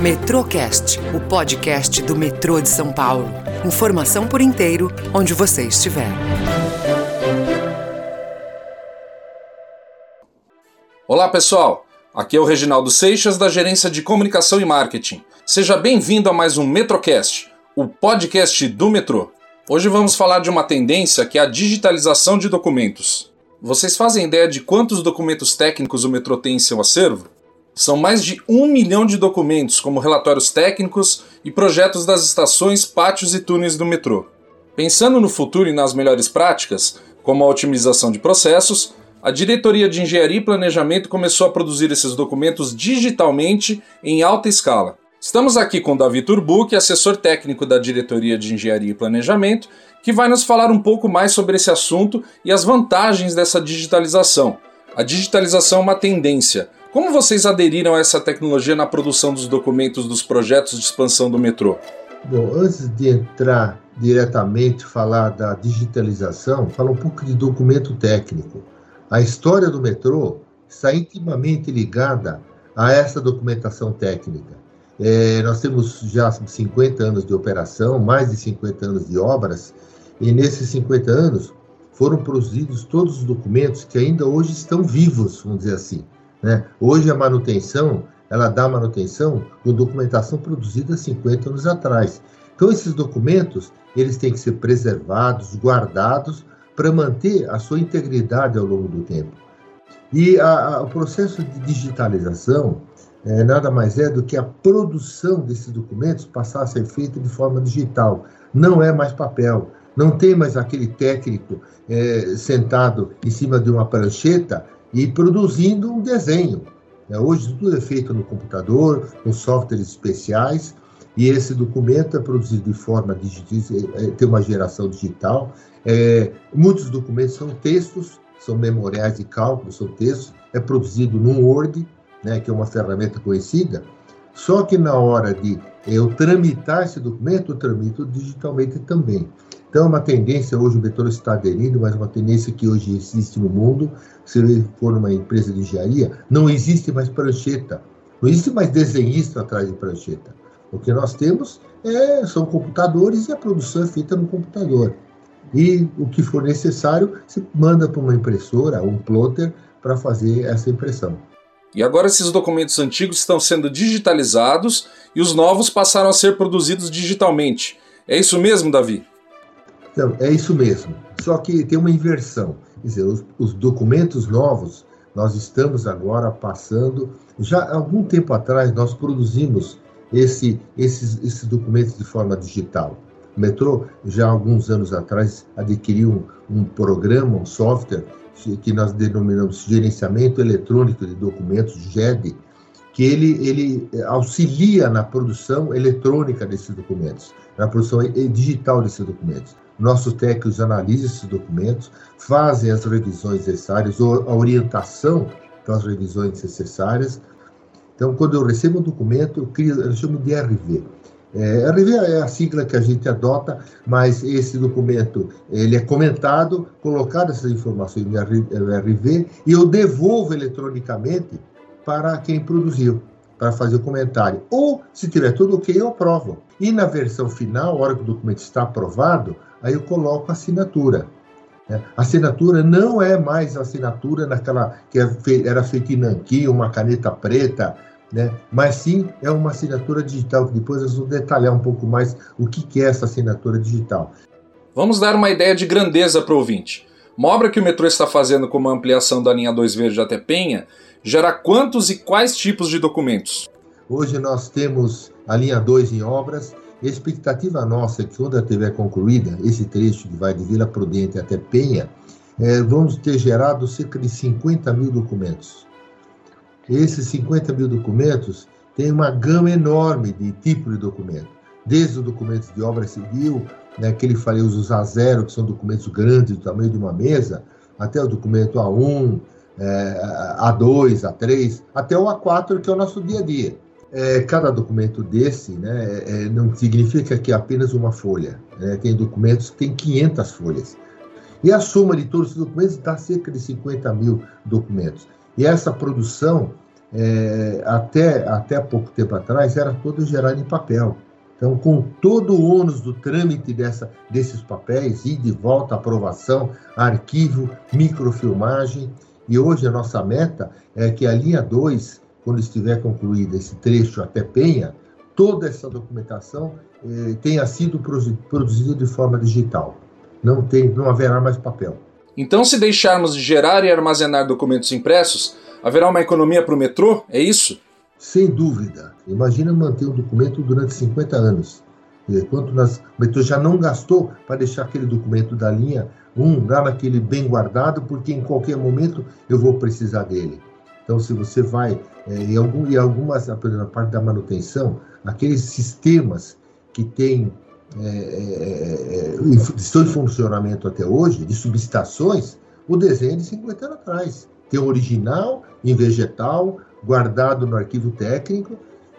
Metrocast, o podcast do metrô de São Paulo. Informação por inteiro, onde você estiver. Olá, pessoal. Aqui é o Reginaldo Seixas, da Gerência de Comunicação e Marketing. Seja bem-vindo a mais um Metrocast, o podcast do metrô. Hoje vamos falar de uma tendência que é a digitalização de documentos. Vocês fazem ideia de quantos documentos técnicos o metrô tem em seu acervo? São mais de um milhão de documentos, como relatórios técnicos e projetos das estações, pátios e túneis do metrô. Pensando no futuro e nas melhores práticas, como a otimização de processos, a Diretoria de Engenharia e Planejamento começou a produzir esses documentos digitalmente em alta escala. Estamos aqui com Davi Turbuc, assessor técnico da Diretoria de Engenharia e Planejamento, que vai nos falar um pouco mais sobre esse assunto e as vantagens dessa digitalização. A digitalização é uma tendência, como vocês aderiram a essa tecnologia na produção dos documentos dos projetos de expansão do metrô? Bom, antes de entrar diretamente falar da digitalização, fala um pouco de documento técnico. A história do metrô está intimamente ligada a essa documentação técnica. É, nós temos já 50 anos de operação, mais de 50 anos de obras, e nesses 50 anos foram produzidos todos os documentos que ainda hoje estão vivos, vamos dizer assim. Né? Hoje a manutenção, ela dá manutenção com documentação produzida 50 anos atrás. Então esses documentos, eles têm que ser preservados, guardados, para manter a sua integridade ao longo do tempo. E a, a, o processo de digitalização é, nada mais é do que a produção desses documentos passar a ser feita de forma digital. Não é mais papel, não tem mais aquele técnico é, sentado em cima de uma prancheta e produzindo um desenho. Né? Hoje tudo é feito no computador, com softwares especiais, e esse documento é produzido de forma digital, é, tem uma geração digital. É, muitos documentos são textos, são memoriais de cálculo, são textos, é produzido num Word, né, que é uma ferramenta conhecida, só que na hora de eu tramitar esse documento, eu tramito digitalmente também. Então, é uma tendência, hoje o metrô está aderindo, mas uma tendência que hoje existe no mundo, se for numa empresa de engenharia, não existe mais prancheta, não existe mais desenhista atrás de prancheta. O que nós temos é, são computadores e a produção é feita no computador. E o que for necessário, se manda para uma impressora, um plotter, para fazer essa impressão. E agora esses documentos antigos estão sendo digitalizados e os novos passaram a ser produzidos digitalmente. É isso mesmo, Davi? Então, é isso mesmo. Só que tem uma inversão. Quer dizer, os, os documentos novos, nós estamos agora passando. Já há algum tempo atrás, nós produzimos esse, esses, esses documentos de forma digital. O metrô, já há alguns anos atrás, adquiriu um, um programa, um software, que nós denominamos Gerenciamento Eletrônico de Documentos, GED, que ele, ele auxilia na produção eletrônica desses documentos, na produção digital desses documentos. Nossos técnicos analisam esses documentos, fazem as revisões necessárias, ou a orientação para as revisões necessárias. Então, quando eu recebo um documento, eu, crio, eu chamo de RV. É, é a sigla que a gente adota, mas esse documento ele é comentado, colocado essas informações no RV e eu devolvo eletronicamente para quem produziu, para fazer o comentário. Ou, se tiver tudo ok, eu aprovo. E na versão final, a hora que o documento está aprovado, aí eu coloco a assinatura. A assinatura não é mais assinatura naquela que é era feita em nanquim, uma caneta preta, né? mas sim é uma assinatura digital, que depois eu vou detalhar um pouco mais o que é essa assinatura digital. Vamos dar uma ideia de grandeza para o ouvinte. Uma obra que o metrô está fazendo como ampliação da linha 2 Verde até Penha gera quantos e quais tipos de documentos? Hoje nós temos a linha 2 em obras a expectativa nossa é que quando ela estiver concluída, esse trecho que vai de Vila Prudente até Penha, é, vamos ter gerado cerca de 50 mil documentos. Esses 50 mil documentos têm uma gama enorme de tipo de documento, desde os documentos de obra civil, né, que ele falei, os A0, que são documentos grandes, do tamanho de uma mesa, até o documento A1, é, A2, A3, até o A4, que é o nosso dia a dia é, cada documento desse né, é, não significa que é apenas uma folha. Né? Tem documentos que têm 500 folhas. E a soma de todos os documentos dá cerca de 50 mil documentos. E essa produção é, até, até pouco tempo atrás, era todo gerado em papel. Então, com todo o ônus do trâmite dessa, desses papéis, e de volta, aprovação, arquivo, microfilmagem, e hoje a nossa meta é que a linha 2, quando estiver concluída esse trecho até Penha, toda essa documentação eh, tenha sido produzida de forma digital. Não, tem, não haverá mais papel. Então, se deixarmos de gerar e armazenar documentos impressos, haverá uma economia para o metrô? É isso? Sem dúvida. Imagina manter um documento durante 50 anos. Quanto nós, o metrô já não gastou para deixar aquele documento da linha 1 lá naquele bem guardado, porque em qualquer momento eu vou precisar dele. Então, se você vai é, em, algum, em algumas, na parte da manutenção, aqueles sistemas que têm é, é, é estão em funcionamento até hoje, de subestações, o desenho é de 50 anos atrás. Tem o original em vegetal, guardado no arquivo técnico,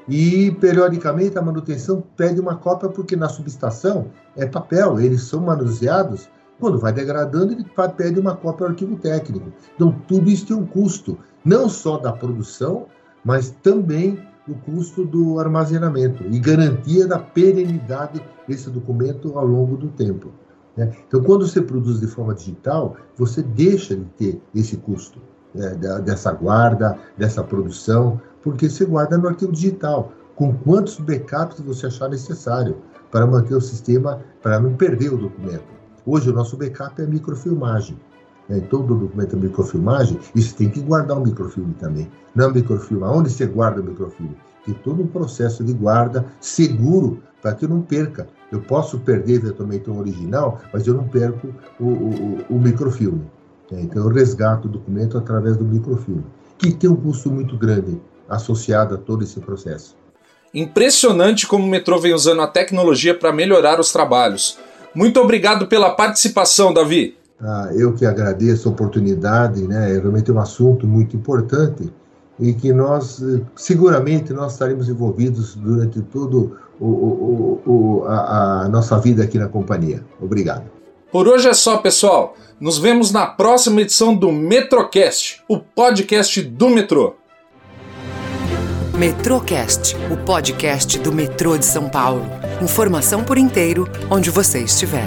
e periodicamente a manutenção pede uma cópia porque na subestação é papel, eles são manuseados. Quando vai degradando, ele pede uma cópia ao arquivo técnico. Então, tudo isso tem um custo, não só da produção, mas também o custo do armazenamento e garantia da perenidade desse documento ao longo do tempo. Né? Então, quando você produz de forma digital, você deixa de ter esse custo né, dessa guarda, dessa produção, porque você guarda no arquivo digital, com quantos backups você achar necessário para manter o sistema, para não perder o documento. Hoje, o nosso backup é microfilmagem. Né? Todo documento é microfilmagem, e você tem que guardar o microfilme também. Não é microfilme, aonde você guarda o microfilme? Tem todo um processo de guarda seguro para que eu não perca. Eu posso perder eventualmente um original, mas eu não perco o, o, o microfilme. É, então eu resgato o documento através do microfilme, que tem um custo muito grande associado a todo esse processo. Impressionante como o metrô vem usando a tecnologia para melhorar os trabalhos. Muito obrigado pela participação, Davi. Ah, eu que agradeço a oportunidade, né? É realmente um assunto muito importante e que nós seguramente nós estaremos envolvidos durante todo o, o, o, a, a nossa vida aqui na companhia. Obrigado. Por hoje é só, pessoal. Nos vemos na próxima edição do Metrocast, o podcast do metrô. Metrocast, o podcast do metrô de São Paulo. Informação por inteiro, onde você estiver.